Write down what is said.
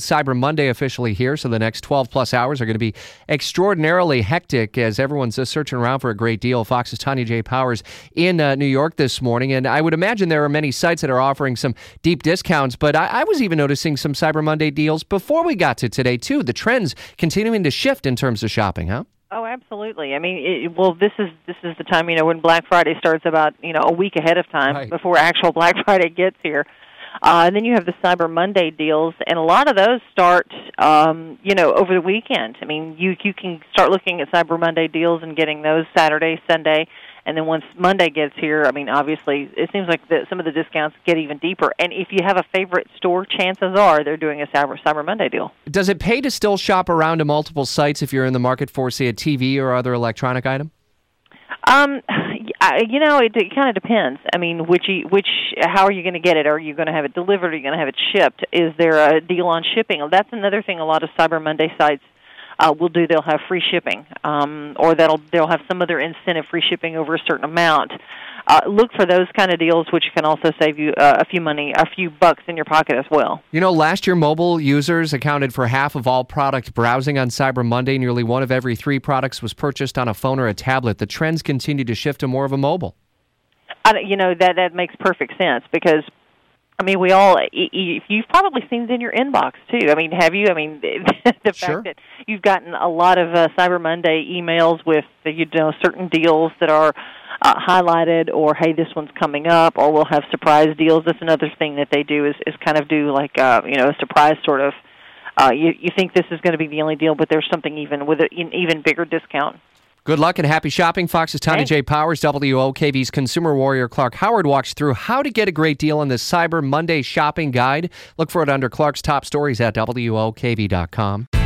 Cyber Monday officially here, so the next 12 plus hours are going to be extraordinarily hectic as everyone's just searching around for a great deal. Fox's Tanya J. Powers in uh, New York this morning, and I would imagine there are many sites that are offering some deep discounts, but I, I was even noticing some Cyber Monday deals before we got to today, too. The trends continuing to shift in terms of shopping, huh? Oh, absolutely. I mean, it, well, this is this is the time you know when Black Friday starts about you know a week ahead of time Right. before actual Black Friday gets here. Uh, and then you have the Cyber Monday deals, and a lot of those start, um, you know, over the weekend. I mean, you you can start looking at Cyber Monday deals and getting those Saturday, Sunday, and then once Monday gets here, I mean, obviously, it seems like the, some of the discounts get even deeper. And if you have a favorite store, chances are they're doing a Cyber Cyber Monday deal. Does it pay to still shop around to multiple sites if you're in the market for, say, a TV or other electronic item? Um, I- you know, it, it kind of depends. I mean, which which how are you going to get it? Are you going to have it delivered? Are you going to have it shipped? Is there a deal on shipping? That's another thing. A lot of Cyber Monday sites uh, will do. They'll have free shipping, um, or that'll they'll have some other incentive, free shipping over a certain amount. Uh, look for those kind of deals, which can also save you uh, a few money, a few bucks in your pocket as well. You know, last year mobile users accounted for half of all product browsing on Cyber Monday. Nearly one of every three products was purchased on a phone or a tablet. The trends continue to shift to more of a mobile. I, you know that that makes perfect sense because I mean we all you've probably seen it in your inbox too. I mean, have you? I mean, the Sure. fact that you've gotten a lot of uh, Cyber Monday emails with uh, you know certain deals that are uh, highlighted, or hey, this one's coming up, or we'll have surprise deals. That's another thing that they do is is kind of do like uh, you know a surprise sort of. Uh, you you think this is going to be the only deal, but there's something even with an even bigger discount. Good luck and happy shopping. Fox's Thanks. J. Powers, WOKV's consumer warrior Clark Howard walks through how to get a great deal on this Cyber Monday shopping guide. Look for it under Clark's top stories at WOKV.com.